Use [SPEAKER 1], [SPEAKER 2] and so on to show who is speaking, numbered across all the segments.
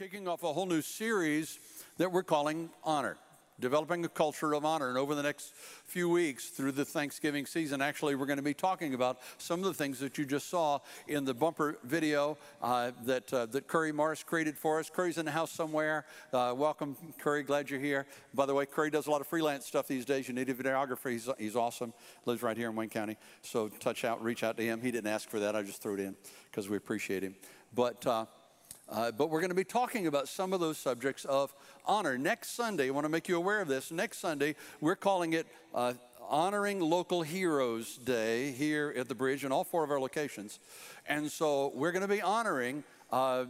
[SPEAKER 1] kicking off a whole new series that we're calling Honor, developing a culture of honor. And over the next few weeks through the Thanksgiving season, actually, we're going to be talking about some of the things that you just saw in the bumper video uh, that, uh, that Curry Morris created for us. Curry's in the house somewhere. Uh, welcome, Curry. Glad you're here. By the way, Curry does a lot of freelance stuff these days. You need a videographer. He's, he's awesome. Lives right here in Wayne County. So touch out, reach out to him. He didn't ask for that. I just threw it in because we appreciate him. But uh, but we're going to be talking about some of those subjects of honor. Next Sunday, I want to make you aware of this. Next Sunday, we're calling it uh, Honoring Local Heroes Day here at the bridge in all four of our locations. And so we're going to be honoring. Uh,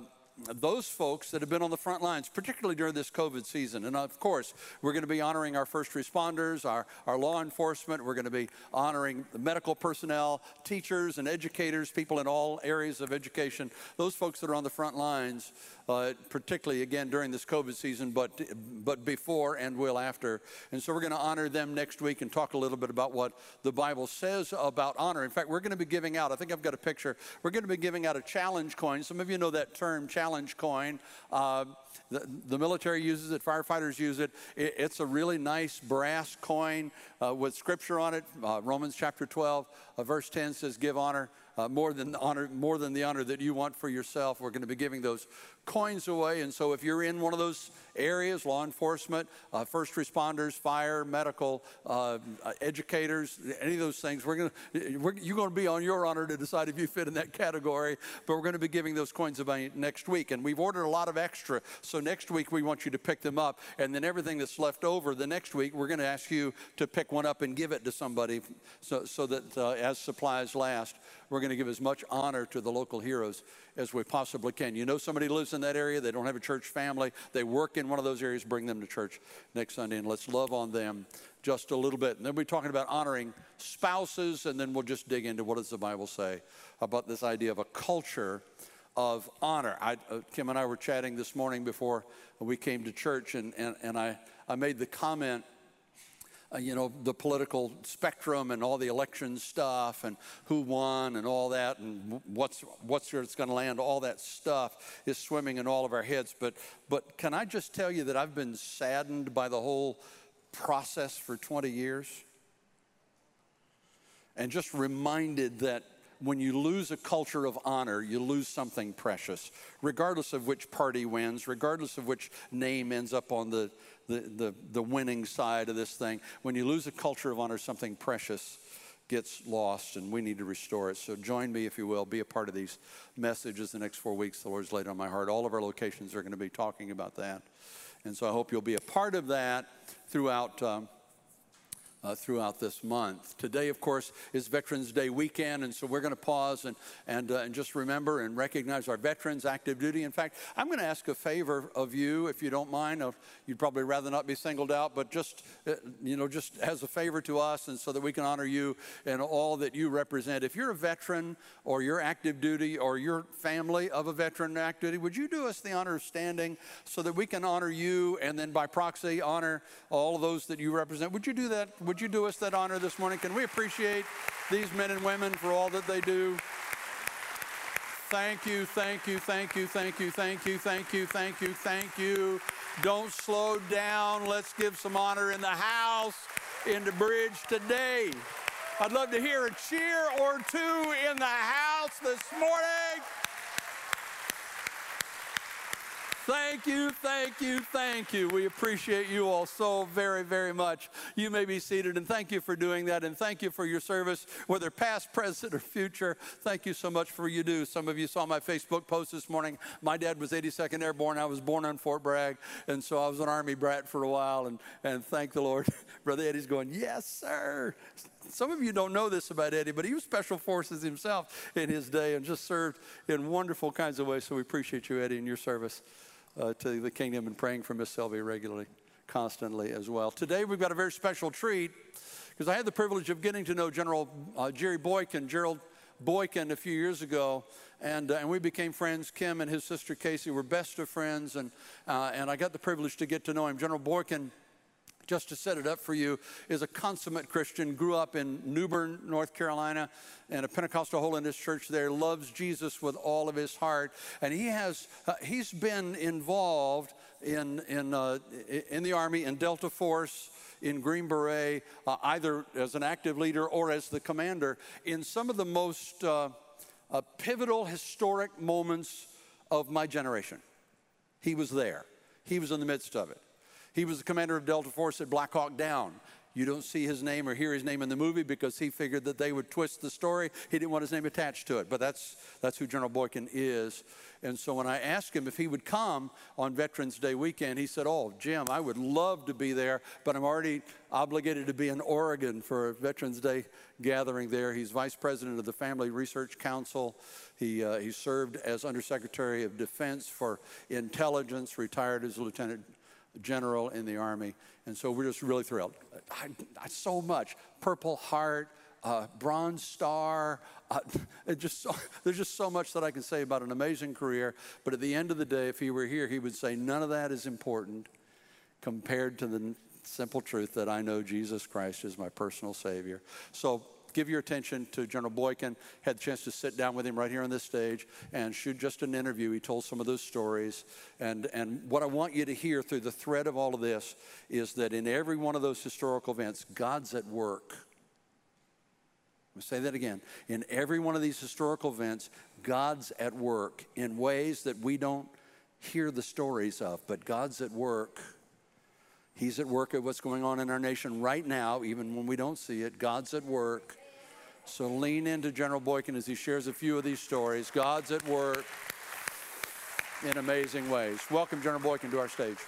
[SPEAKER 1] those folks that have been on the front lines, particularly during this COVID season. And of course, we're going to be honoring our first responders, our, our law enforcement. We're going to be honoring the medical personnel, teachers and educators, people in all areas of education, those folks that are on the front lines uh, particularly again during this COVID season, but, but before and will after. And so we're going to honor them next week and talk a little bit about what the Bible says about honor. In fact, we're going to be giving out, I think I've got a picture, we're going to be giving out a challenge coin. Some of you know that term, challenge coin. Uh, the, the, military uses it, firefighters use it. it it's a really nice brass coin uh, with scripture on it. Uh, Romans chapter 12, uh, verse 10 says, Give honor uh, more than honor, more than the honor that you want for yourself. We're going to be giving those coins away. And so, if you're in one of those areas, law enforcement, uh, first responders, fire, medical, uh, educators, any of those things, we're going to you're going to be on your honor to decide if you fit in that category. But we're going to be giving those coins away next week, and we've ordered a lot of extra. So next week we want you to pick them up, and then everything that's left over the next week, we're going to ask you to pick one up and give it to somebody, so so that uh, as supplies last, we're going to give as much honor to the local heroes as we possibly can. You know somebody lives in that area, they don't have a church family, they work in one of those areas, bring them to church next Sunday and let's love on them just a little bit. And then we're talking about honoring spouses, and then we'll just dig into what does the Bible say about this idea of a culture of honor. I, uh, Kim and I were chatting this morning before we came to church, and, and, and I, I made the comment uh, you know, the political spectrum and all the election stuff and who won and all that and what's, what's where it's going to land, all that stuff is swimming in all of our heads. But, but can I just tell you that I've been saddened by the whole process for 20 years? And just reminded that when you lose a culture of honor, you lose something precious, regardless of which party wins, regardless of which name ends up on the, the, the, the winning side of this thing. When you lose a culture of honor, something precious gets lost, and we need to restore it. So join me, if you will, be a part of these messages the next four weeks. The Lord's laid on my heart. All of our locations are going to be talking about that. And so I hope you'll be a part of that throughout. Um, uh, throughout this month. Today, of course, is Veterans Day weekend, and so we're going to pause and, and, uh, and just remember and recognize our veterans active duty. In fact, I'm going to ask a favor of you, if you don't mind. Uh, you'd probably rather not be singled out, but just, uh, you know, just as a favor to us and so that we can honor you and all that you represent. If you're a veteran or you're active duty or your family of a veteran active duty, would you do us the honor of standing so that we can honor you and then by proxy honor all of those that you represent? Would you do that? Would you do us that honor this morning? Can we appreciate these men and women for all that they do? Thank you, thank you, thank you, thank you, thank you, thank you, thank you, thank you. Don't slow down. Let's give some honor in the house, in the bridge today. I'd love to hear a cheer or two in the house this morning. Thank you, thank you, thank you. We appreciate you all so very, very much. You may be seated, and thank you for doing that, and thank you for your service, whether past, present, or future. Thank you so much for you do. Some of you saw my Facebook post this morning. My dad was 82nd Airborne. I was born on Fort Bragg, and so I was an Army brat for a while, and, and thank the Lord. Brother Eddie's going, Yes, sir. Some of you don't know this about Eddie, but he was Special Forces himself in his day and just served in wonderful kinds of ways. So we appreciate you, Eddie, and your service uh, to the kingdom and praying for Miss Selby regularly, constantly as well. Today we've got a very special treat because I had the privilege of getting to know General uh, Jerry Boykin, Gerald Boykin, a few years ago, and, uh, and we became friends. Kim and his sister Casey were best of friends, and, uh, and I got the privilege to get to know him. General Boykin just to set it up for you, is a consummate Christian, grew up in New Bern, North Carolina, in a Pentecostal holiness church there, loves Jesus with all of his heart. And he has, uh, he's been involved in, in, uh, in the Army, in Delta Force, in Green Beret, uh, either as an active leader or as the commander, in some of the most uh, uh, pivotal, historic moments of my generation. He was there, he was in the midst of it. He was the commander of Delta Force at Black Hawk Down. You don't see his name or hear his name in the movie because he figured that they would twist the story. He didn't want his name attached to it, but that's, that's who General Boykin is. And so when I asked him if he would come on Veterans Day weekend, he said, Oh, Jim, I would love to be there, but I'm already obligated to be in Oregon for a Veterans Day gathering there. He's vice president of the Family Research Council. He, uh, he served as Undersecretary of Defense for Intelligence, retired as Lieutenant general in the Army. And so we're just really thrilled. I, I, so much. Purple Heart, uh, Bronze Star. Uh, just so, there's just so much that I can say about an amazing career. But at the end of the day, if he were here, he would say none of that is important compared to the simple truth that I know Jesus Christ is my personal Savior. So give your attention to General Boykin. Had the chance to sit down with him right here on this stage and shoot just an interview. He told some of those stories. And, and what I want you to hear through the thread of all of this is that in every one of those historical events, God's at work. I'll say that again. In every one of these historical events, God's at work in ways that we don't hear the stories of, but God's at work. He's at work at what's going on in our nation right now, even when we don't see it. God's at work. So lean into General Boykin as he shares a few of these stories. God's at work in amazing ways. Welcome, General Boykin, to our stage.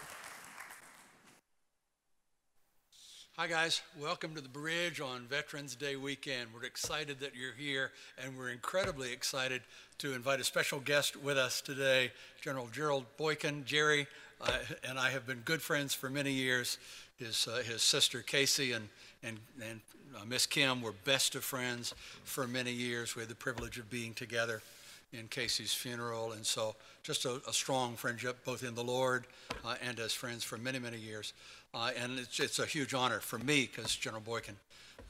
[SPEAKER 1] Hi, guys. Welcome to the bridge on Veterans Day weekend. We're excited that you're here, and we're incredibly excited to invite a special guest with us today, General Gerald Boykin. Jerry uh, and I have been good friends for many years. His, uh, his sister Casey and, and, and uh, Miss Kim were best of friends for many years. We had the privilege of being together in Casey's funeral, and so just a, a strong friendship, both in the Lord uh, and as friends for many, many years. Uh, and it's, it's a huge honor for me because General Boykin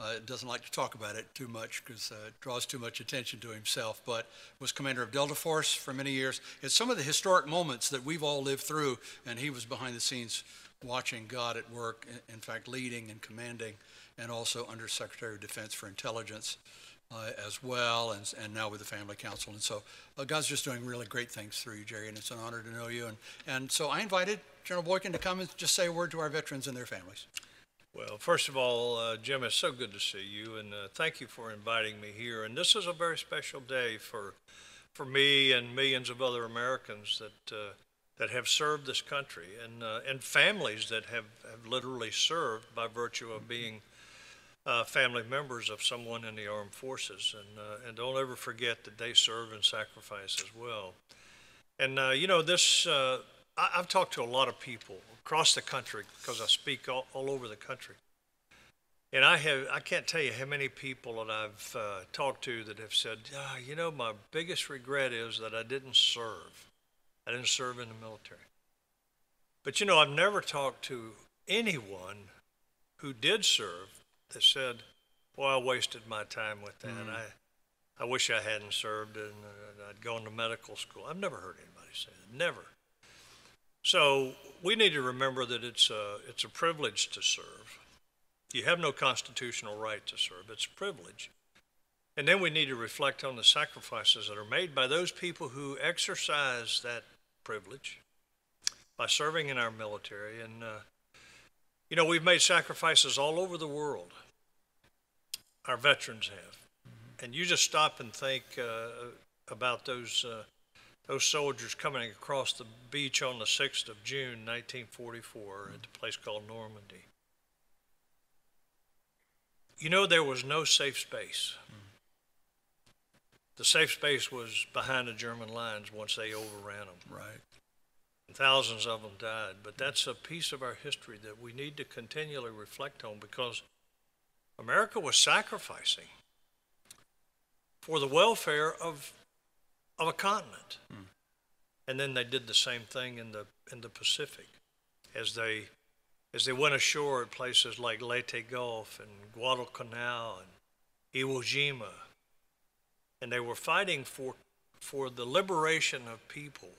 [SPEAKER 1] uh, doesn't like to talk about it too much because uh, it draws too much attention to himself, but was commander of Delta Force for many years. It's some of the historic moments that we've all lived through, and he was behind the scenes watching God at work, in fact, leading and commanding, and also under Secretary of Defense for Intelligence. Uh, as well, and, and now with the Family Council. And so uh, God's just doing really great things through you, Jerry, and it's an honor to know you. And, and so I invited General Boykin to come and just say a word to our veterans and their families.
[SPEAKER 2] Well, first of all, uh, Jim, it's so good to see you, and uh, thank you for inviting me here. And this is a very special day for, for me and millions of other Americans that uh, that have served this country, and uh, and families that have, have literally served by virtue of being uh, family members of someone in the armed forces. And uh, and don't ever forget that they serve and sacrifice as well. And you know this. I, I've talked to a lot of people across the country because I speak all, all, over the country. And I have I can't tell you how many people that I've uh, talked to that have said, ah, you know, my biggest regret is that I didn't serve. I didn't serve in the military. But you know, I've never talked to anyone who did serve that said, "Boy, I wasted my time with that. Mm. I, I wish I hadn't served and uh, I'd gone to medical school." I've never heard anybody say that. Never. So we need to remember that it's a, it's a privilege to serve. You have no constitutional right to serve, it's a privilege. And then we need to reflect on the sacrifices that are made by those people who exercise that privilege by serving in our military. And, uh, you know, we've made sacrifices all over the world. Our veterans have. And you just stop and think uh, about those uh, those soldiers coming across the beach on the 6th of June, 1944, at a place called Normandy. You know, there was no safe space. The safe space was behind the German lines once they overran them.
[SPEAKER 1] Right.
[SPEAKER 2] And thousands of them died. But that's a piece of our history that we need to continually reflect on because America was sacrificing for the welfare of of a continent. Hmm. And then they did the same thing in the in the Pacific as they as they went ashore at places like Leyte Gulf and Guadalcanal and Iwo Jima. And they were fighting for, for the liberation of people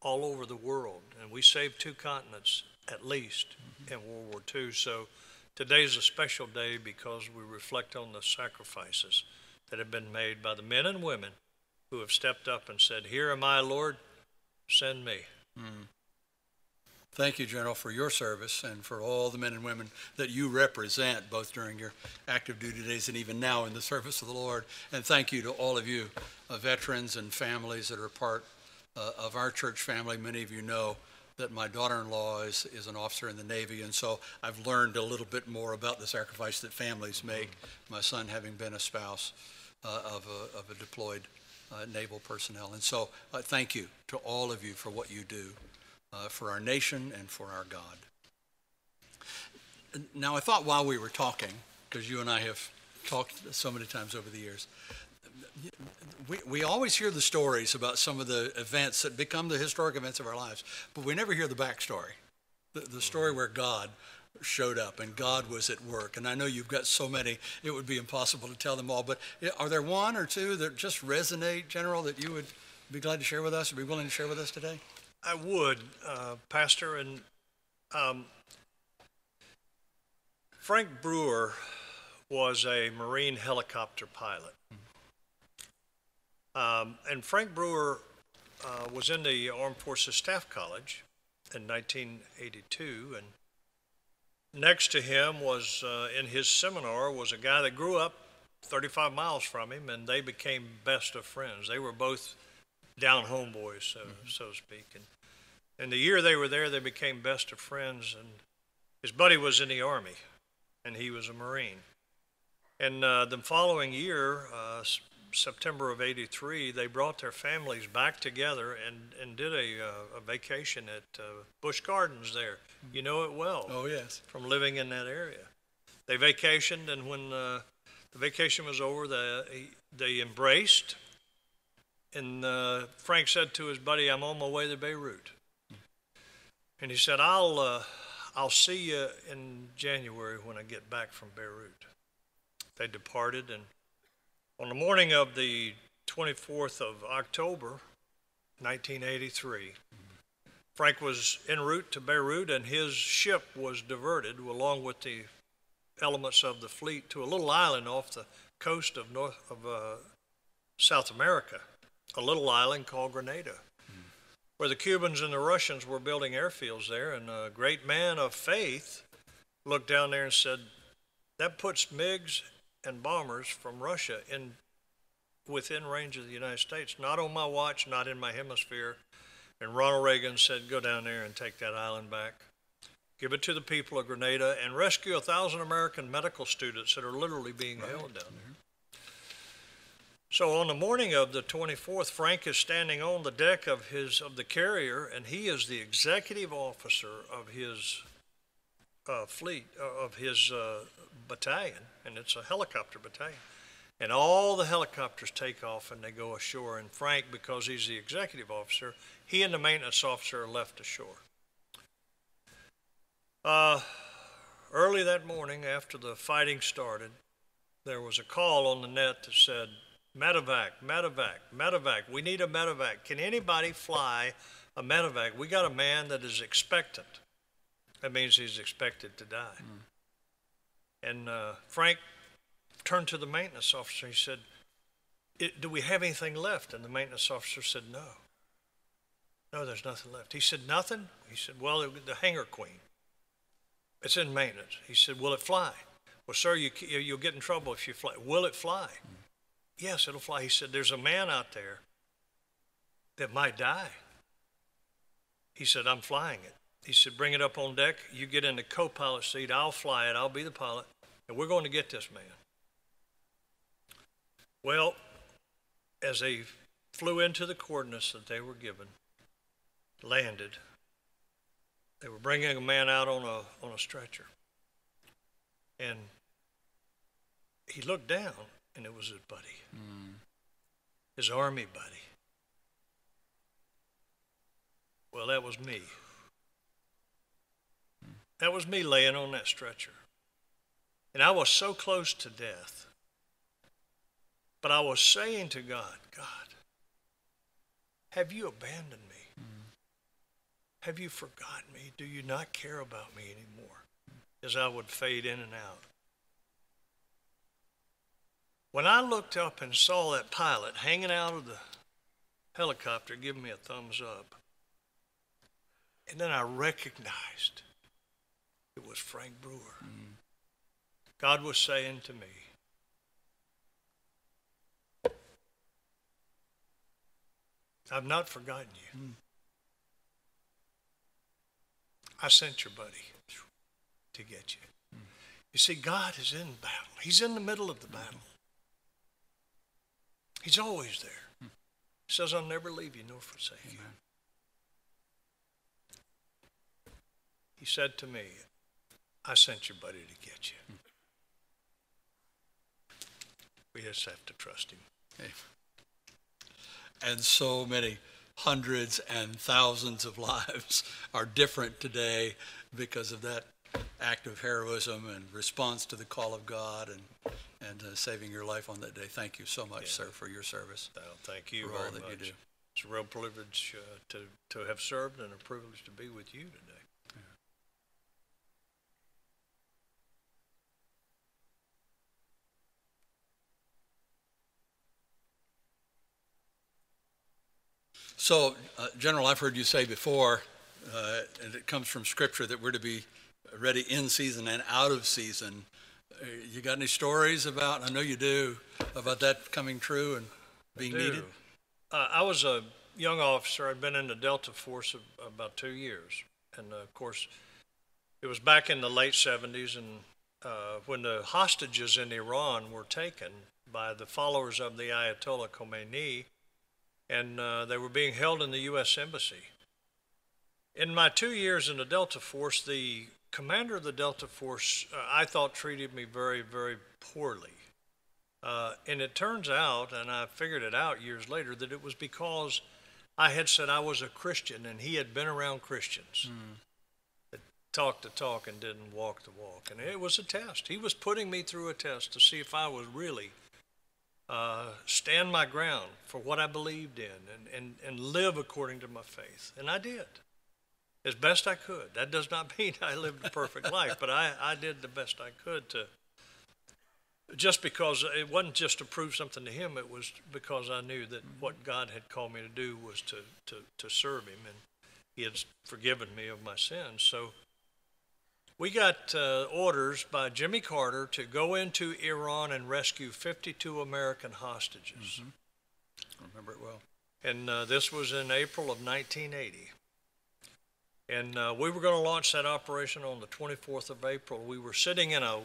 [SPEAKER 2] all over the world. And we saved two continents at least in World War II. So today's a special day because we reflect on the sacrifices that have been made by the men and women who have stepped up and said, Here am I, Lord, send me.
[SPEAKER 1] Thank you, General, for your service and for all the men and women that you represent, both during your active duty days and even now in the service of the Lord. And thank you to all of you, uh, veterans and families that are part uh, of our church family. Many of you know that my daughter-in-law is, is an officer in the Navy, and so I've learned a little bit more about the sacrifice that families make. My son having been a spouse uh, of, a, of a deployed uh, naval personnel. And so uh, thank you to all of you for what you do uh, for our nation and for our God. Now, I thought while we were talking, because you and I have talked so many times over the years, we, we always hear the stories about some of the events that become the historic events of our lives, but we never hear the backstory, the, the story where God showed up and God was at work. And I know you've got so many, it would be impossible to tell them all, but are there one or two that just resonate, General, that you would be glad to share with us or be willing to share with us today?
[SPEAKER 2] I would, uh, Pastor, and um, Frank Brewer was a Marine helicopter pilot. Um, and Frank Brewer uh, was in the Armed Forces Staff College in 1982, and next to him was uh, in his seminar was a guy that grew up 35 miles from him, and they became best of friends. They were both down home boys, so, so to speak. And, and the year they were there, they became best of friends. And his buddy was in the Army, and he was a Marine. And uh, the following year, uh, September of 83, they brought their families back together and, and did a, uh, a vacation at uh, Busch Gardens there. You know it well
[SPEAKER 1] Oh, yes.
[SPEAKER 2] from living in that area. They vacationed, and when uh, the vacation was over, they, they embraced. And uh, Frank said to his buddy, "I'm on my way to Beirut." And he said, "I'll uh, I'll see you in January when I get back from Beirut." They departed, and on the morning of the 24th of October, 1983, Frank was en route to Beirut, and his ship was diverted along with the elements of the fleet to a little island off the coast of North of uh, South America, a little island called Grenada, where the Cubans and the Russians were building airfields there. And a great man of faith looked down there and said, "That puts MiGs and bombers from Russia in within range of the United States. Not on my watch, not in my hemisphere." And Ronald Reagan said, Go down there and take that island back. Give it to the people of Grenada and rescue a thousand American medical students that are literally being held down there. So on the morning of the 24th, Frank is standing on the deck of his of the carrier, and he is the executive officer of his uh, fleet uh, of his uh, battalion, and it's a helicopter battalion. And all the helicopters take off and they go ashore. And Frank, because he's the executive officer, he and the maintenance officer are left ashore. Uh, early that morning, after the fighting started, there was a call on the net that said, Medevac, Medevac, Medevac. We need a Medevac. Can anybody fly a Medevac? We got a man that is expectant. That means he's expected to die. And uh, Frank turned to the maintenance officer. He said, "It- Do we have anything left? And the maintenance officer said, No. No, there's nothing left. He said, Nothing? He said, Well, the- Hangar Queen. It's in maintenance. He said, Will it fly? Well, sir, you, you'll get in trouble if you fly. Will it fly? Yes, it'll fly. He said, There's a man out there that might die. He said, I'm flying it. He said, Bring it up on deck. You get in the co pilot seat. I'll fly it. I'll be the pilot. And we're going to get this man. Well, as they flew into the coordinates that they were given, landed, they were bringing a man out on a, on a stretcher. And he looked down, and it was his buddy, mm. his army buddy. Well, that was me. That was me laying on that stretcher. And I was so close to death. But I was saying to God, God, have you abandoned me? Have you forgotten me? Do you not care about me anymore? As I would fade in and out. When I looked up and saw that pilot hanging out of the helicopter giving me a thumbs up, and then I recognized it was Frank Brewer. God was saying to me, I've not forgotten you. Mm. I sent your buddy to get you. Mm. You see, God is in battle. He's in the middle of the mm. battle. He's always there. He says, I'll never leave you nor forsake you. He said to me, I sent your buddy to get you. We just have to trust him.
[SPEAKER 1] and so many hundreds and thousands of lives are different today because of that act of heroism and response to the call of God and and uh, saving your life on that day. Thank you so much,
[SPEAKER 2] Yeah.
[SPEAKER 1] sir, for your service.
[SPEAKER 2] Well, thank you
[SPEAKER 1] For all
[SPEAKER 2] very
[SPEAKER 1] that you
[SPEAKER 2] much.
[SPEAKER 1] do.
[SPEAKER 2] It's a real privilege uh, to, to have served and a privilege to be with you today.
[SPEAKER 1] So, uh, General, I've heard you say before, uh, and it comes from Scripture, that we're to be ready in season and out of season. Uh, you got any stories about? I know you do about that coming true and being
[SPEAKER 2] do.
[SPEAKER 1] needed.
[SPEAKER 2] Uh, I was a young officer. I'd been in the Delta Force of, about two years, and uh, of course, it was back in the late '70s, and uh, when the hostages in Iran were taken by the followers of the Ayatollah Khomeini, and uh, they were being held in the U.S. Embassy. In my two years in the Delta Force, the commander of the Delta Force, uh, I thought, treated me very, very poorly. Uh, and it turns out, and I figured it out years later, that it was because I had said I was a Christian and he had been around Christians that talked the talk and didn't walk the walk. And it was a test. He was putting me through a test to see if I was really uh, stand my ground for what I believed in and, and, and live according to my faith. And I did as best I could. That does not mean I lived a perfect life, but I, I did the best I could to just because it wasn't just to prove something to him, it was because I knew that what God had called me to do was to, to, to serve him, and he had forgiven me of my sins. So we got uh, orders by Jimmy Carter to go into Iran and rescue 52 American hostages.
[SPEAKER 1] I remember it well.
[SPEAKER 2] And uh, this was in April of 1980. And uh, we were going to launch that operation on the 24th of April. We were sitting in a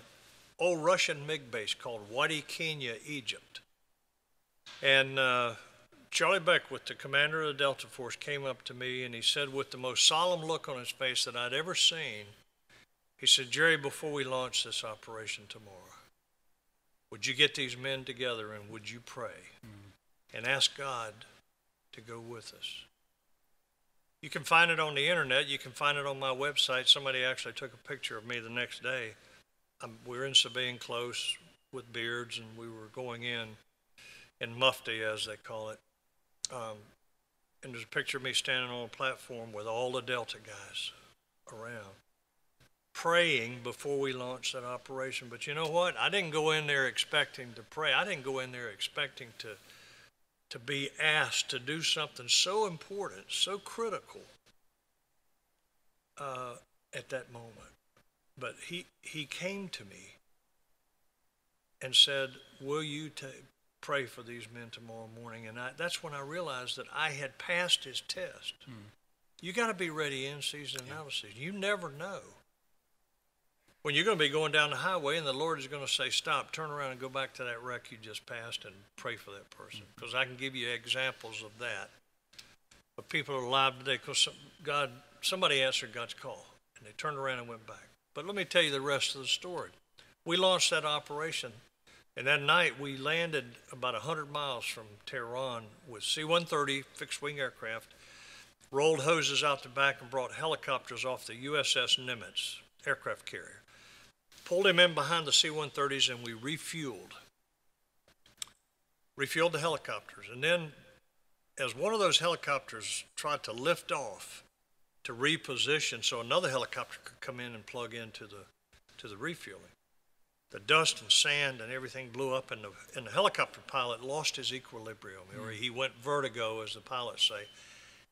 [SPEAKER 2] old Russian MiG base called Wadi Kena, Egypt. And uh, Charlie Beckwith, the commander of the Delta Force, came up to me and he said, with the most solemn look on his face that I'd ever seen, he said, Jerry, before we launch this operation tomorrow, would you get these men together and would you pray and ask God to go with us? You can find it on the internet. You can find it on my website. Somebody actually took a picture of me the next day. We were in civilian clothes with beards, and we were going in in mufti, as they call it. Um, and there's a picture of me standing on a platform with all the Delta guys around, praying before we launched that operation. But you know what? I didn't go in there expecting to pray. I didn't go in there expecting to to be asked to do something so important, so critical uh, at that moment. But he, he came to me and said, Will you ta pray for these men tomorrow morning? And I, that's when I realized that I had passed his test. You got to be ready in season and out of season. You never know when you're going to be going down the highway and the Lord is going to say, Stop, turn around and go back to that wreck you just passed and pray for that person. Mm-hmm. Because I can give you examples of that. Of people are alive today because some, God, somebody answered God's call and they turned around and went back. But let me tell you the rest of the story. We launched that operation, and that night we landed about 100 miles from Tehran with C 130 fixed wing aircraft, rolled hoses out the back, and brought helicopters off the USS Nimitz aircraft carrier. Pulled him in behind the C 130s and we refueled. Refueled the helicopters. And then, as one of those helicopters tried to lift off to reposition so another helicopter could come in and plug into the, to the refueling, the dust and sand and everything blew up, and the, and the helicopter pilot lost his equilibrium, or mm. he went vertigo, as the pilots say.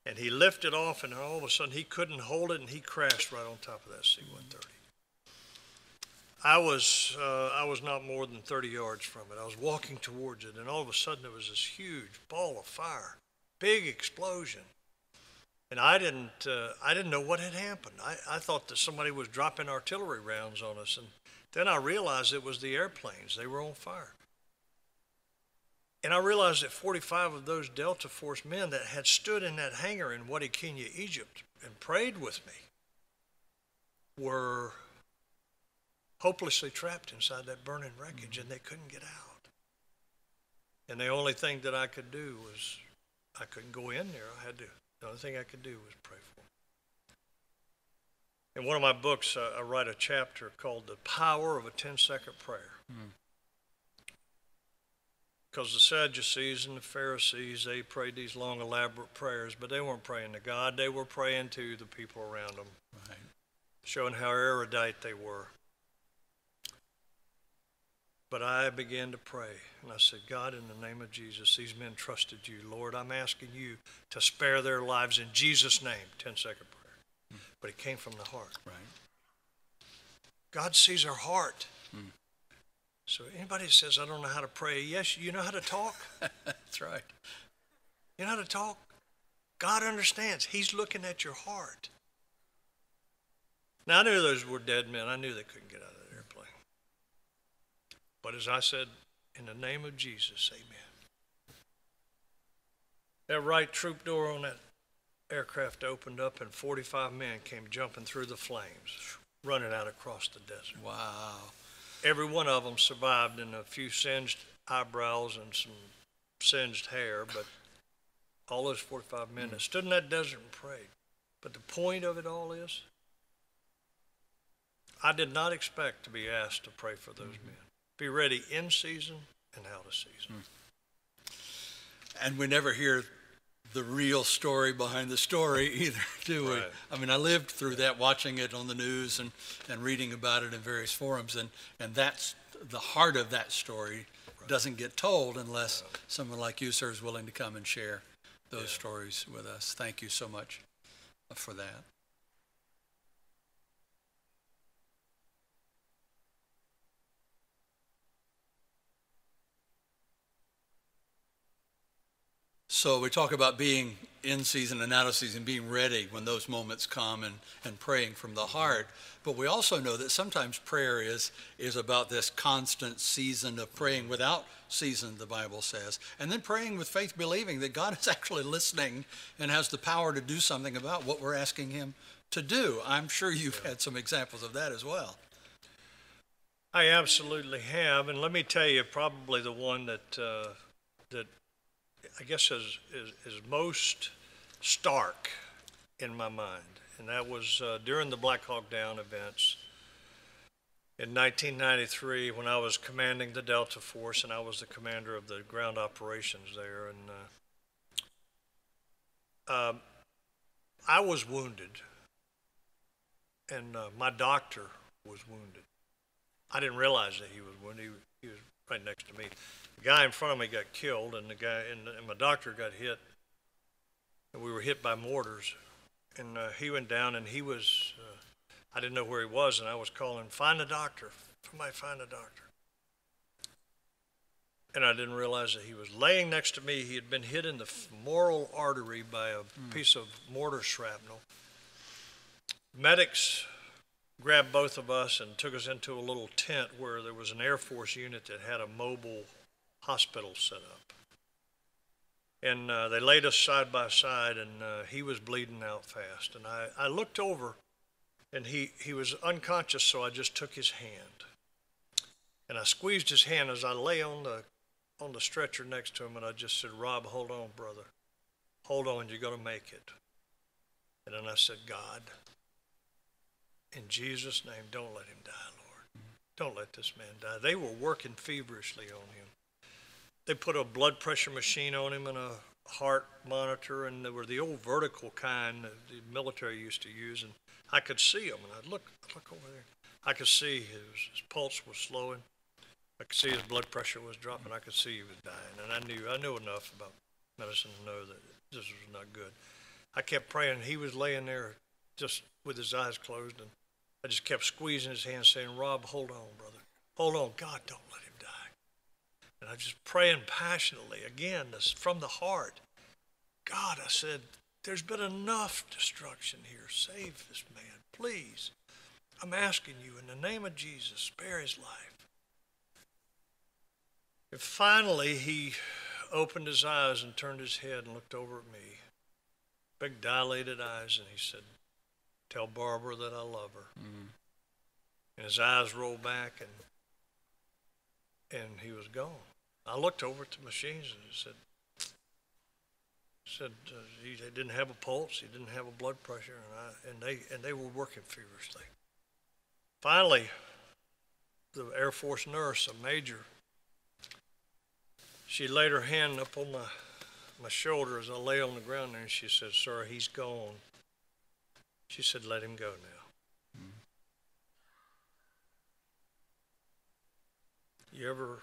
[SPEAKER 2] And he lifted off, and all of a sudden he couldn't hold it, and he crashed right on top of that C 130. I was, uh, I was not more than 30 yards from it. I was walking towards it, and all of a sudden there was this huge ball of fire, big explosion. And I didn't, uh, I didn't know what had happened. I, I thought that somebody was dropping artillery rounds on us, and then I realized it was the airplanes. They were on fire. And I realized that 45 of those Delta Force men that had stood in that hangar in Wadi Kena, Egypt, and prayed with me were hopelessly trapped inside that burning wreckage and they couldn't get out. And the only thing that I could do was, I couldn't go in there. I had to, the only thing I could do was pray for them. In one of my books, uh, I write a chapter called The Power of a 10 Second Prayer. Because the Sadducees and the Pharisees, they prayed these long, elaborate prayers, but they weren't praying to God. They were praying to the people around them,
[SPEAKER 1] Right.
[SPEAKER 2] showing how erudite they were. But I began to pray, and I said, God, in the name of Jesus, these men trusted you. Lord, I'm asking you to spare their lives in Jesus' name. 10 second prayer. But it came from the heart.
[SPEAKER 1] Right.
[SPEAKER 2] God sees our heart. Hmm. So anybody says, I don't know how to pray, yes, you know how to talk?
[SPEAKER 1] That's right.
[SPEAKER 2] You know how to talk? God understands. He's looking at your heart. Now, I knew those were dead men. I knew they couldn't get out of. But as I said, in the name of Jesus, amen. That right troop door on that aircraft opened up, and 45 men came jumping through the flames, running out across the desert.
[SPEAKER 1] Wow.
[SPEAKER 2] Every one of them survived in a few singed eyebrows and some singed hair, but all those 45 men that stood in that desert and prayed. But the point of it all is, I did not expect to be asked to pray for those mm-hmm. men. Be ready in season and out of season. Hmm.
[SPEAKER 1] And we never hear the real story behind the story either, do we?
[SPEAKER 2] Right.
[SPEAKER 1] I mean, I lived through that, watching it on the news and, and reading about it in various forums, and, and that's the heart of that story doesn't get told unless someone like you, sir, is willing to come and share those stories with us. Thank you so much uh, for that. So we talk about being in season and out of season, being ready when those moments come and, and praying from the heart. But we also know that sometimes prayer is, is about this constant season of praying without season, the Bible says. And then praying with faith, believing that God is actually listening and has the power to do something about what we're asking Him to do. I'm sure you've had some examples of that as well.
[SPEAKER 2] I absolutely have, and let me tell you, probably the one that uh, that I guess is, is is most stark in my mind, and that was uh, during the Black Hawk Down events in 1993 when I was commanding the Delta Force, and I was the commander of the ground operations there, and uh, um, I was wounded, and uh, my doctor was wounded. I didn't realize that he was wounded. He, he was right next to me. The guy in front of me got killed, and the guy and, and my doctor got hit. And we were hit by mortars, and uh, he went down, and he was. Uh, I didn't know where he was, and I was calling, "Find a doctor! Somebody find a doctor!" And I didn't realize that he was laying next to me. He had been hit in the femoral artery by a piece of mortar shrapnel. Medics grabbed both of us and took us into a little tent where there was an Air Force unit that had a mobile hospital set up. And uh, they laid us side by side, and uh, he was bleeding out fast. And I, I looked over, and he, he was unconscious, so I just took his hand. And I squeezed his hand as I lay on the, on the stretcher next to him, and I just said, Rob, hold on, brother. Hold on, you're going to make it. And then I said, God, In Jesus' name, don't let him die, Lord. Don't let this man die. They were working feverishly on him. They put a blood pressure machine on him and a heart monitor, and they were the old vertical kind that the military used to use. And I could see him, and I'd look, look over there. I could see his, his pulse was slowing. I could see his blood pressure was dropping. I could see he was dying, and I knew I knew enough about medicine to know that this was not good. I kept praying. He was laying there just with his eyes closed, and I just kept squeezing his hand, saying, "Rob, hold on, brother, hold on. God, don't let him die." And I just praying passionately again, from the heart. God, I said, "There's been enough destruction here. Save this man, please." I'm asking you in the name of Jesus, spare his life. And finally, he opened his eyes and turned his head and looked over at me. Big dilated eyes, and he said, Tell Barbara that I love her. Mm-hmm. And his eyes rolled back, and and he was gone. I looked over at the machines and he said, said uh, he didn't have a pulse, he didn't have a blood pressure, and I and they and they were working feverishly. Finally, the Air Force nurse, a major, she laid her hand up on my, my shoulder as I lay on the ground there, and she said, Sir, he's gone. She said, Let him go now. Mm. You ever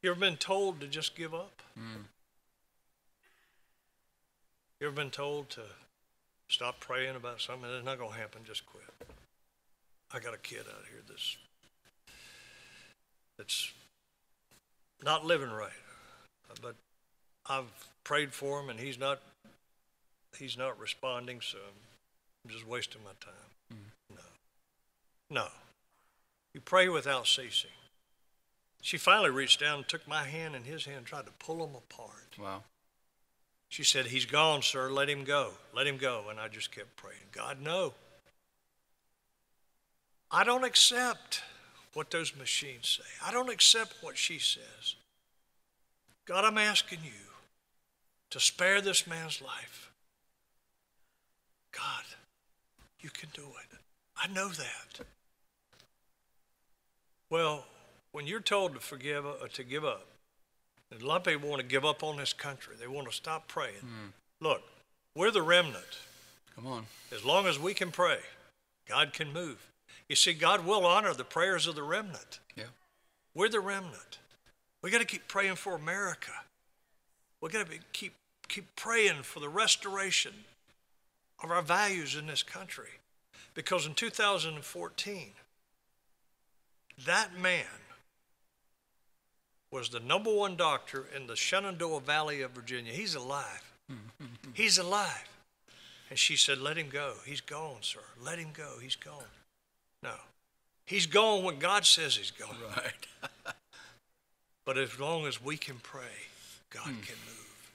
[SPEAKER 2] you ever been told to just give up? Mm. You ever been told to stop praying about something. It's not going to happen. Just quit. I got a kid out here that's that's not living right, but I've prayed for him and he's not he's not responding. So I'm just wasting my time. Mm. No, no. You pray without ceasing. She finally reached down and took my hand in his hand, and tried to pull them apart.
[SPEAKER 1] Wow.
[SPEAKER 2] She said, He's gone, sir. Let him go. Let him go. And I just kept praying, God, no. I don't accept what those machines say. I don't accept what she says. God, I'm asking you to spare this man's life. God, you can do it. I know that. Well, when you're told to forgive or uh, to give up, a lot of people want to give up on this country. They want to stop praying. Mm. Look, we're the remnant.
[SPEAKER 1] Come on.
[SPEAKER 2] As long as we can pray, God can move. You see, God will honor the prayers of the remnant.
[SPEAKER 1] Yeah.
[SPEAKER 2] We're the remnant. We got to keep praying for America. We got to keep keep praying for the restoration of our values in this country. Because in 2014, that man was the number one doctor in the Shenandoah Valley of Virginia. He's alive. He's alive. And she said, Let him go. He's gone, sir. Let him go. He's gone. No. He's gone when God says he's gone.
[SPEAKER 1] Right.
[SPEAKER 2] but as long as we can pray, God hmm. can move.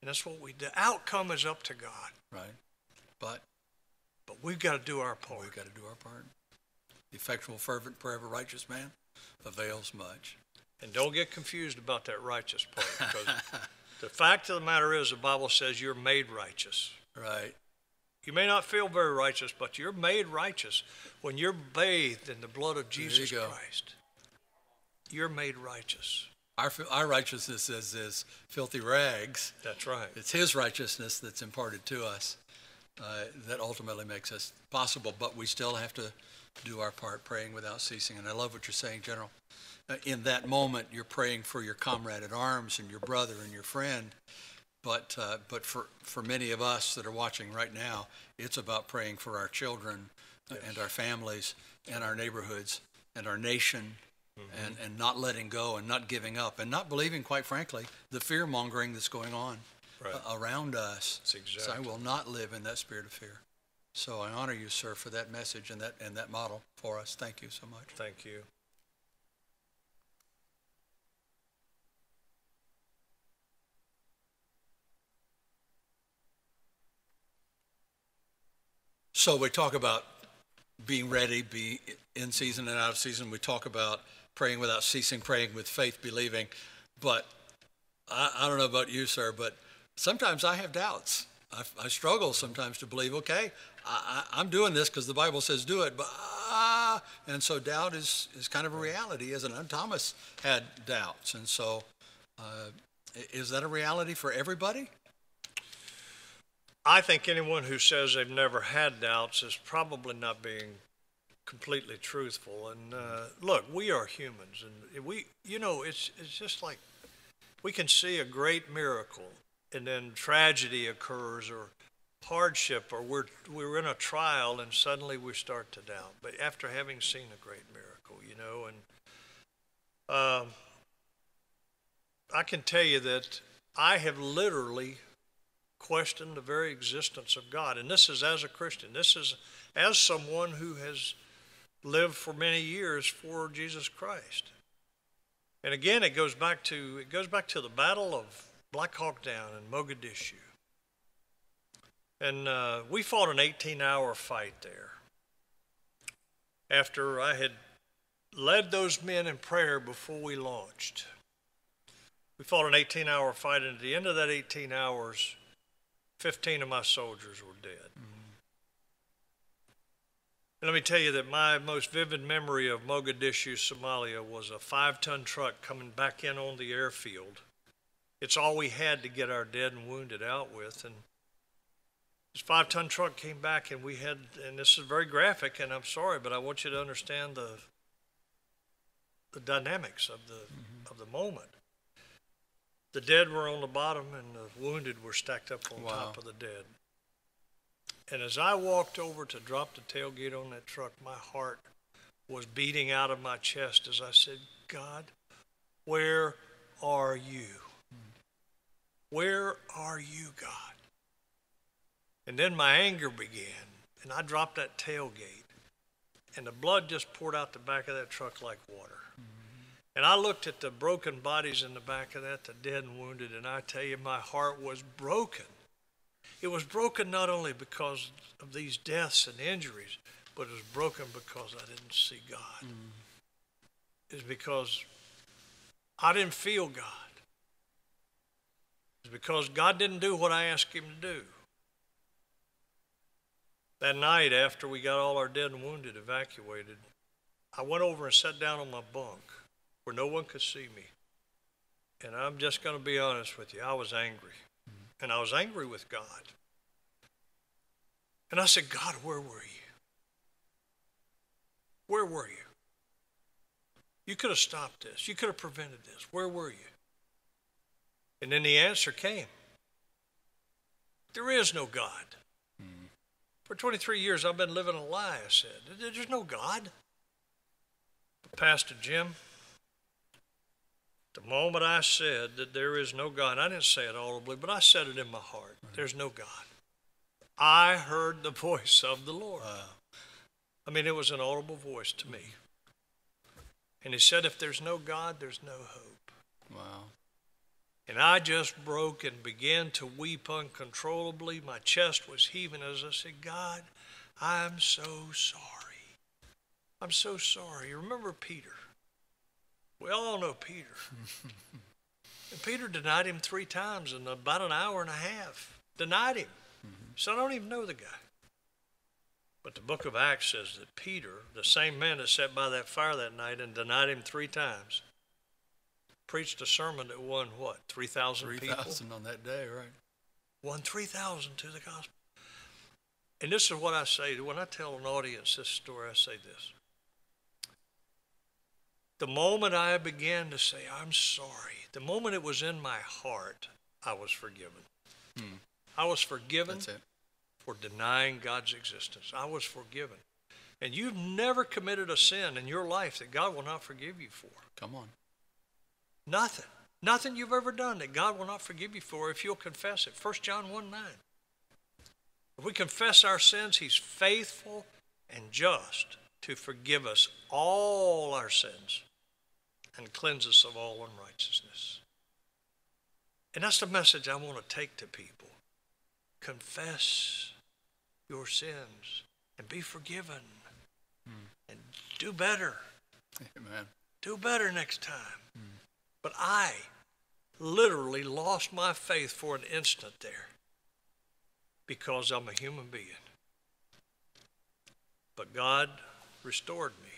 [SPEAKER 2] And that's what we do. The outcome is up to God.
[SPEAKER 1] Right. But
[SPEAKER 2] but we've got to do our part.
[SPEAKER 1] We've got to do our part. The effectual, fervent prayer of a righteous man avails much.
[SPEAKER 2] And don't get confused about that righteous part because the fact of the matter is the Bible says you're made righteous.
[SPEAKER 1] Right.
[SPEAKER 2] You may not feel very righteous, but you're made righteous when you're bathed in the blood of Jesus you Christ. You're made righteous.
[SPEAKER 1] Our, our righteousness is, is filthy rags.
[SPEAKER 2] That's right.
[SPEAKER 1] It's His righteousness that's imparted to us uh, that ultimately makes us possible, but we still have to do our part praying without ceasing. And I love what you're saying, General. Uh, in that moment, you're praying for your comrade at arms and your brother and your friend. But, uh, but for, for many of us that are watching right now, it's about praying for our children yes. and our families and our neighborhoods and our nation mm-hmm. and, and not letting go and not giving up and not believing, quite frankly, the fear mongering that's going on right. around us.
[SPEAKER 2] Exactly.
[SPEAKER 1] So I will not live in that spirit of fear. So I honor you, sir, for that message and that, and that model for us. Thank you so much.
[SPEAKER 2] Thank you.
[SPEAKER 1] So we talk about being ready, be in season and out of season. We talk about praying without ceasing, praying with faith, believing. But I, I don't know about you, sir, but sometimes I have doubts.
[SPEAKER 3] I, I struggle sometimes to believe, okay, I, I'm doing this because the Bible says do it, but ah, and so doubt is, is kind of a reality, isn't it? Thomas had doubts, and so uh, is that a reality for everybody?
[SPEAKER 2] I think anyone who says they've never had doubts is probably not being completely truthful. And uh, look, we are humans, and we, you know, it's it's just like we can see a great miracle, and then tragedy occurs, or hardship, or we're we're in a trial, and suddenly we start to doubt. But after having seen a great miracle, you know, and um, I can tell you that I have literally questioned the very existence of God. And this is as a Christian. This is as someone who has lived for many years for Jesus Christ. And again, it goes back to it goes back to the Battle of Black Hawk Down in Mogadishu. And uh, we fought an 18-hour fight there. After I had led those men in prayer before we launched, we fought an 18-hour fight, and at the end of that 18 hours, 15 of my soldiers were dead. Mm-hmm. Let me tell you that my most vivid memory of Mogadishu, Somalia, was a five ton truck coming back in on the airfield. It's all we had to get our dead and wounded out with. And this five ton truck came back, and we had, and this is very graphic, and I'm sorry, but I want you to understand the, the dynamics of the, mm-hmm. of the moment. The dead were on the bottom, and the wounded were stacked up on wow. top of the dead. And as I walked over to drop the tailgate on that truck, my heart was beating out of my chest as I said, God, where are you? Where are you, God? And then my anger began, and I dropped that tailgate, and the blood just poured out the back of that truck like water. And I looked at the broken bodies in the back of that, the dead and wounded, and I tell you, my heart was broken. It was broken not only because of these deaths and injuries, but it was broken because I didn't see God. Mm. It's because I didn't feel God. Because God didn't do what I asked Him to do. That night, after we got all our dead and wounded evacuated, I went over and sat down on my bunk where no one could see me. And I'm just going to be honest with you. I was angry. And I was angry with God. And I said, God, where were you? Where were you? You could have stopped this. You could have prevented this. Where were you? And then the answer came There is no God. Mm-hmm. For 23 years, I've been living a lie, I said. There's no God. But Pastor Jim, the moment I said that there is no God, I didn't say it audibly, but I said it in my heart. There's no God. I heard the voice of the Lord. Wow. I mean, it was an audible voice to me. And he said, If there's no God, there's no hope.
[SPEAKER 3] Wow.
[SPEAKER 2] And I just broke and began to weep uncontrollably. My chest was heaving as I said, God, I'm so sorry. I'm so sorry. Remember Peter. We all know Peter. and Peter denied him three times in about an hour and a half. Denied him. Mm-hmm. So I don't even know the guy. But the book of Acts says that Peter, the same man that sat by that fire that night and denied him three times, preached a sermon that won what, 3,000 3, people?
[SPEAKER 3] 3,000 on that day, right.
[SPEAKER 2] Won 3,000 to the gospel. And this is what I say when I tell an audience this story, I say this. The moment I began to say, I'm sorry, the moment it was in my heart, I was forgiven. Hmm. I was forgiven for denying God's existence. I was forgiven. And you've never committed a sin in your life that God will not forgive you for.
[SPEAKER 3] Come on.
[SPEAKER 2] Nothing. Nothing you've ever done that God will not forgive you for if you'll confess it. 1 John 1 9. If we confess our sins, He's faithful and just to forgive us all our sins and cleanse us of all unrighteousness. And that's the message I want to take to people. Confess your sins and be forgiven mm. and do better.
[SPEAKER 3] Amen.
[SPEAKER 2] Do better next time. Mm. But I literally lost my faith for an instant there. because I'm a human being. But God restored me,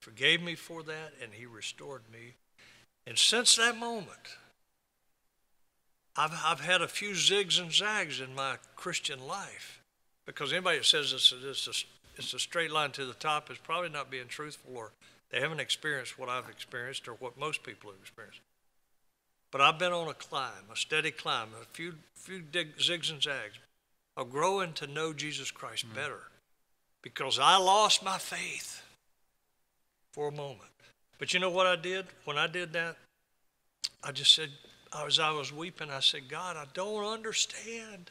[SPEAKER 2] forgave me for that, and He restored me. And since that moment, I've, I've had a few zigs and zags in my Christian life because anybody that says it's a, it's, a, it's a straight line to the top is probably not being truthful or they haven't experienced what I've experienced or what most people have experienced. But I've been on a climb, a steady climb, a few, few dig, zigs and zags of growing to know Jesus Christ mm. better because I lost my faith for a moment. But you know what I did? When I did that, I just said, as I was weeping, I said, God, I don't understand.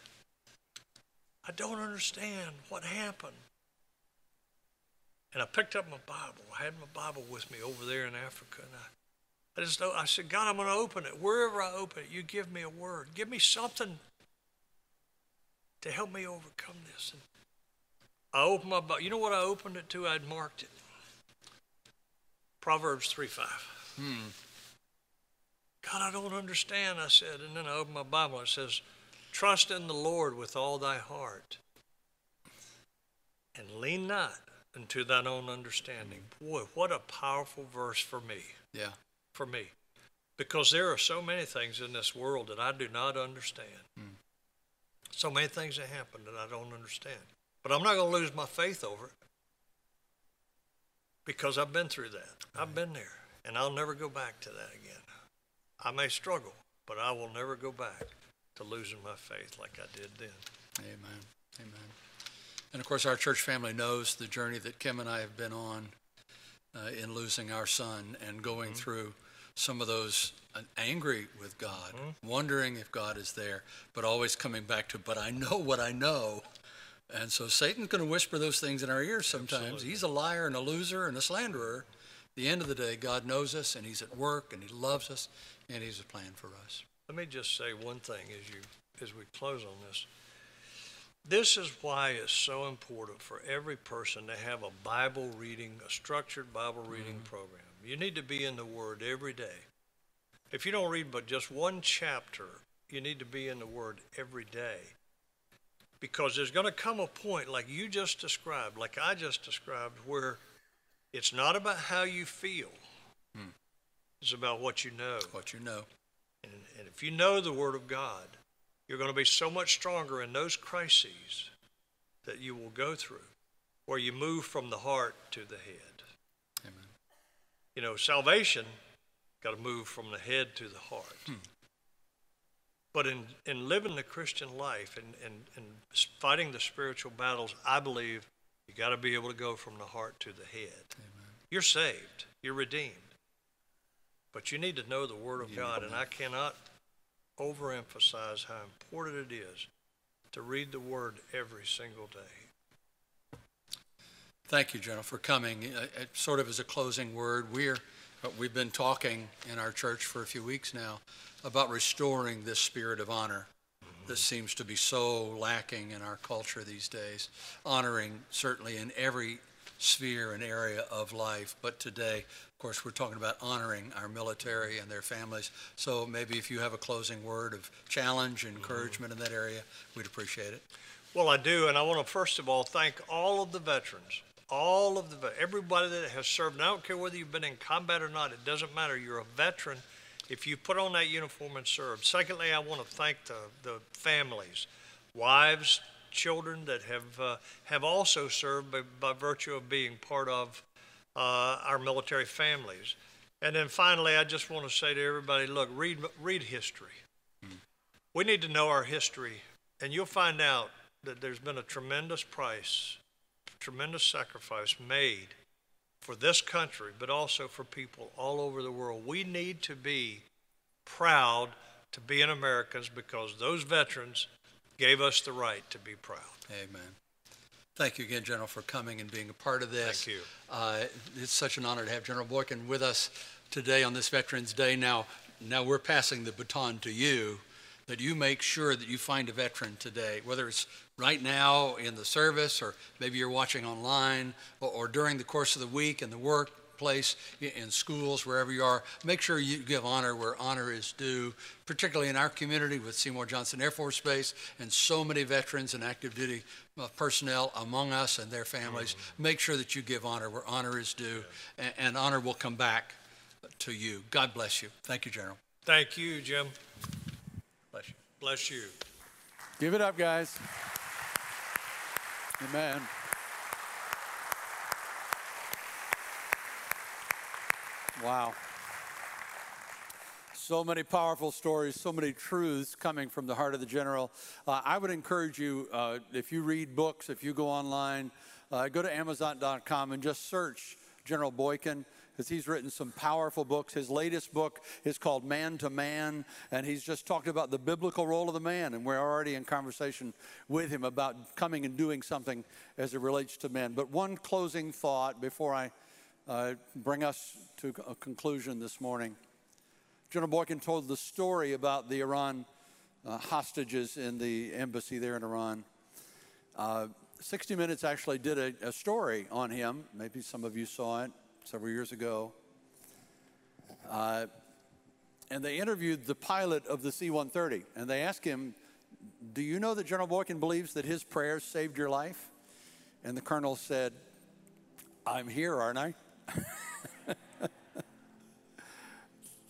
[SPEAKER 2] I don't understand what happened. And I picked up my Bible. I had my Bible with me over there in Africa. And I, I just know, I said, God, I'm going to open it. Wherever I open it, you give me a word. Give me something to help me overcome this. And I opened my Bible. You know what I opened it to? I'd marked it. Proverbs 3 5. Hmm. God, I don't understand, I said. And then I opened my Bible. It says, Trust in the Lord with all thy heart and lean not unto thine own understanding. Boy, what a powerful verse for me.
[SPEAKER 1] Yeah.
[SPEAKER 2] For me. Because there are so many things in this world that I do not understand. Hmm. So many things that happen that I don't understand. But I'm not going to lose my faith over it because I've been through that. Right. I've been there, and I'll never go back to that again. I may struggle, but I will never go back to losing my faith like I did then.
[SPEAKER 1] Amen. Amen. And of course, our church family knows the journey that Kim and I have been on uh, in losing our son and going mm-hmm. through some of those uh, angry with God, mm-hmm. wondering if God is there, but always coming back to, but I know what I know. And so Satan's going to whisper those things in our ears sometimes. Absolutely. He's a liar and a loser and a slanderer. At the end of the day, God knows us and He's at work and He loves us and He's a plan for us.
[SPEAKER 2] Let me just say one thing as you as we close on this. This is why it's so important for every person to have a Bible reading, a structured Bible reading mm-hmm. program. You need to be in the Word every day. If you don't read but just one chapter, you need to be in the Word every day. Because there's going to come a point, like you just described, like I just described, where it's not about how you feel, hmm. it's about what you know.
[SPEAKER 1] What you know.
[SPEAKER 2] And, and if you know the Word of God, you're going to be so much stronger in those crises that you will go through, where you move from the heart to the head.
[SPEAKER 1] Amen.
[SPEAKER 2] You know, salvation got to move from the head to the heart. Hmm. But in, in living the Christian life and, and, and fighting the spiritual battles, I believe you got to be able to go from the heart to the head. Amen. You're saved, you're redeemed. But you need to know the Word of God, and I cannot overemphasize how important it is to read the Word every single day.
[SPEAKER 1] Thank you, General, for coming. Uh, sort of as a closing word, we're uh, we've been talking in our church for a few weeks now about restoring this spirit of honor mm-hmm. that seems to be so lacking in our culture these days. Honoring certainly in every sphere and area of life, but today of course, we're talking about honoring our military and their families. So maybe if you have a closing word of challenge, and encouragement in that area, we'd appreciate it.
[SPEAKER 2] Well, I do, and I want to first of all thank all of the veterans, all of the everybody that has served. And I don't care whether you've been in combat or not; it doesn't matter. You're a veteran if you put on that uniform and served. Secondly, I want to thank the the families, wives, children that have uh, have also served by, by virtue of being part of uh, our military families. And then finally, I just want to say to everybody look, read, read history. Mm. We need to know our history, and you'll find out that there's been a tremendous price, tremendous sacrifice made for this country, but also for people all over the world. We need to be proud to be an Americans because those veterans gave us the right to be proud.
[SPEAKER 1] Amen. Thank you again, General, for coming and being a part of this.
[SPEAKER 2] Thank you.
[SPEAKER 1] Uh, it's such an honor to have General Boykin with us today on this Veterans Day. Now, now we're passing the baton to you that you make sure that you find a veteran today, whether it's right now in the service or maybe you're watching online or, or during the course of the week and the work
[SPEAKER 3] workplace, in schools, wherever you are. Make sure you give honor where honor is due, particularly in our community with Seymour Johnson Air Force Base and so many veterans and active duty uh, personnel among us and their families. Mm-hmm. Make sure that you give honor where honor is due, and, and honor will come back to you. God bless you. Thank you, General.
[SPEAKER 2] Thank you, Jim.
[SPEAKER 3] Bless you.
[SPEAKER 2] Bless you.
[SPEAKER 1] Give it up, guys. Amen. Wow. So many powerful stories, so many truths coming from the heart of the general. Uh, I would encourage you, uh, if you read books, if you go online, uh, go to Amazon.com and just search General Boykin because he's written some powerful books. His latest book is called Man to Man, and he's just talked about the biblical role of the man. And we're already in conversation with him about coming and doing something as it relates to men. But one closing thought before I uh, bring us to a conclusion this morning. General Boykin told the story about the Iran uh, hostages in the embassy there in Iran. Uh, 60 Minutes actually did a, a, story on him. Maybe some of you saw it several years ago. Uh, and they interviewed the pilot of the C 130, and they asked him, Do you know that General Boykin believes that his prayers saved your life? And the colonel said, I'm here, aren't I?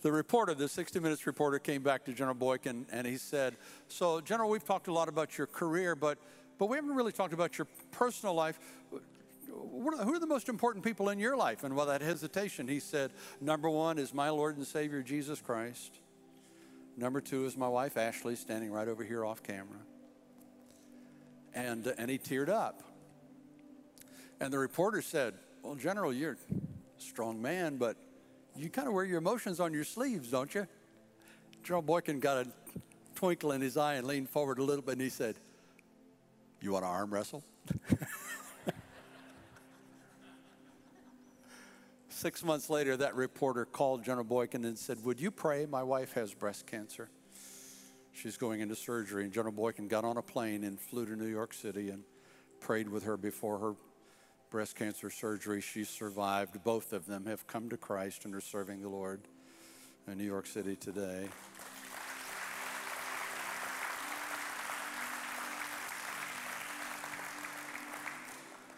[SPEAKER 1] The reporter, the 60 Minutes reporter, came back to General Boykin and he said, So, General, we've talked a lot about your career, but, but we haven't really talked about your personal life who are the most important people in your life? And with that hesitation, he said, Number one is my Lord and Savior, Jesus Christ. Number two is my wife, Ashley, standing right over here off camera. And, and he teared up. And the reporter said, Well, General, you're strong man, but you kind of wear your emotions on your sleeves, don't you? General Boykin got a twinkle in his eye and leaned forward a little bit and he said, You want to arm wrestle? Six months later, that reporter called General Boykin and said, Would you pray? My wife has breast cancer. She's going into surgery. And General Boykin got on a plane and flew to New York City and prayed with her before her breast cancer surgery. She survived. Both of them have come to Christ and are serving the Lord in New York City today.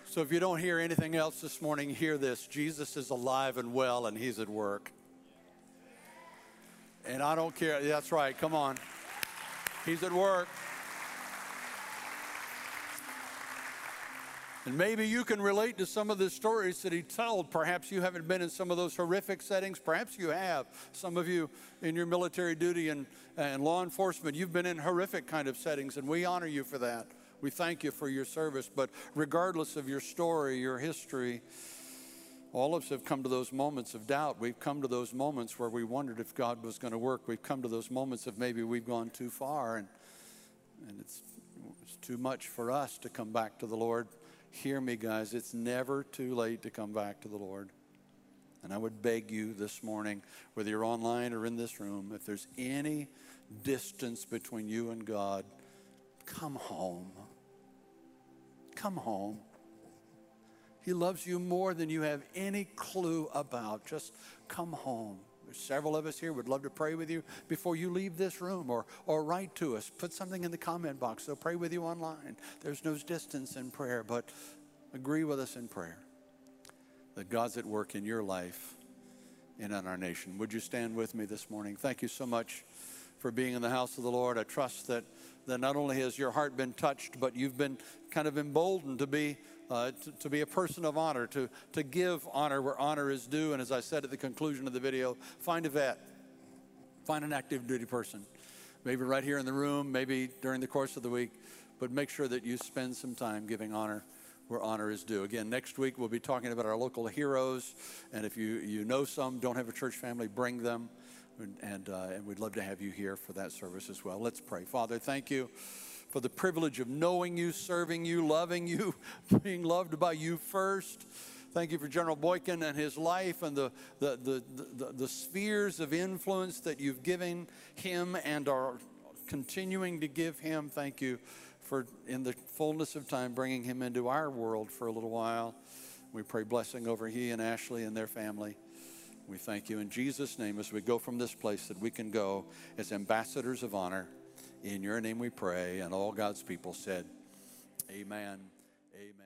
[SPEAKER 1] So if you don't hear anything else this morning, hear this Jesus is alive and well, and he's at work. And I don't care. That's right. Come on. He's at work. And maybe you can relate to some of the stories that he told. Perhaps you haven't been in some of those horrific settings. Perhaps you have. Some of you in your military duty and, and law enforcement, you've been in horrific kind of settings, and we honor you for that. We thank you for your service. But regardless of your story, your history, all of us have come to those moments of doubt. We've come to those moments where we wondered if God was going to work. We've come to those moments of maybe we've gone too far and, and it's, it's too much for us to come back to the Lord. Hear me, guys. It's never too late to come back to the Lord. And I would beg you this morning, whether you're online or in this room, if there's any distance between you and God, come home. Come home. He loves you more than you have any clue about. Just come home. Several of us here would love to pray with you before you leave this room or, or write to us. Put something in the comment box. They'll pray with you online. There's no distance in prayer, but agree with us in prayer that God's at work in your life and in our nation. Would you stand with me this morning? Thank you so much for being in the house of the Lord. I trust that that not only has your heart been touched, but you've been kind of emboldened to be, uh, to, to, be a person of honor, to, to give honor where honor is due. And as I said at the conclusion of the video, find a vet, find an active duty person, maybe right here in the room, maybe during the course of the week, but make sure that you spend some time giving honor where honor is due. Again, next week we'll be talking about our local heroes. And if you, you know some, don't have a church family, bring them. And, and, uh, and we'd love to have you here for that service as well. Let's pray. Father, thank you for the privilege of knowing you, serving you, loving you, being loved by you first. Thank you for General Boykin and his life and the, the, the, the, the spheres of influence that you've given him and are continuing to give him. Thank you for, in the fullness of time, bringing him into our world for a little while. We pray blessing over he and Ashley and their family. We thank you in Jesus' name as we go from this place that we can go as ambassadors of honor. In your name we pray. And all God's people said, Amen. Amen.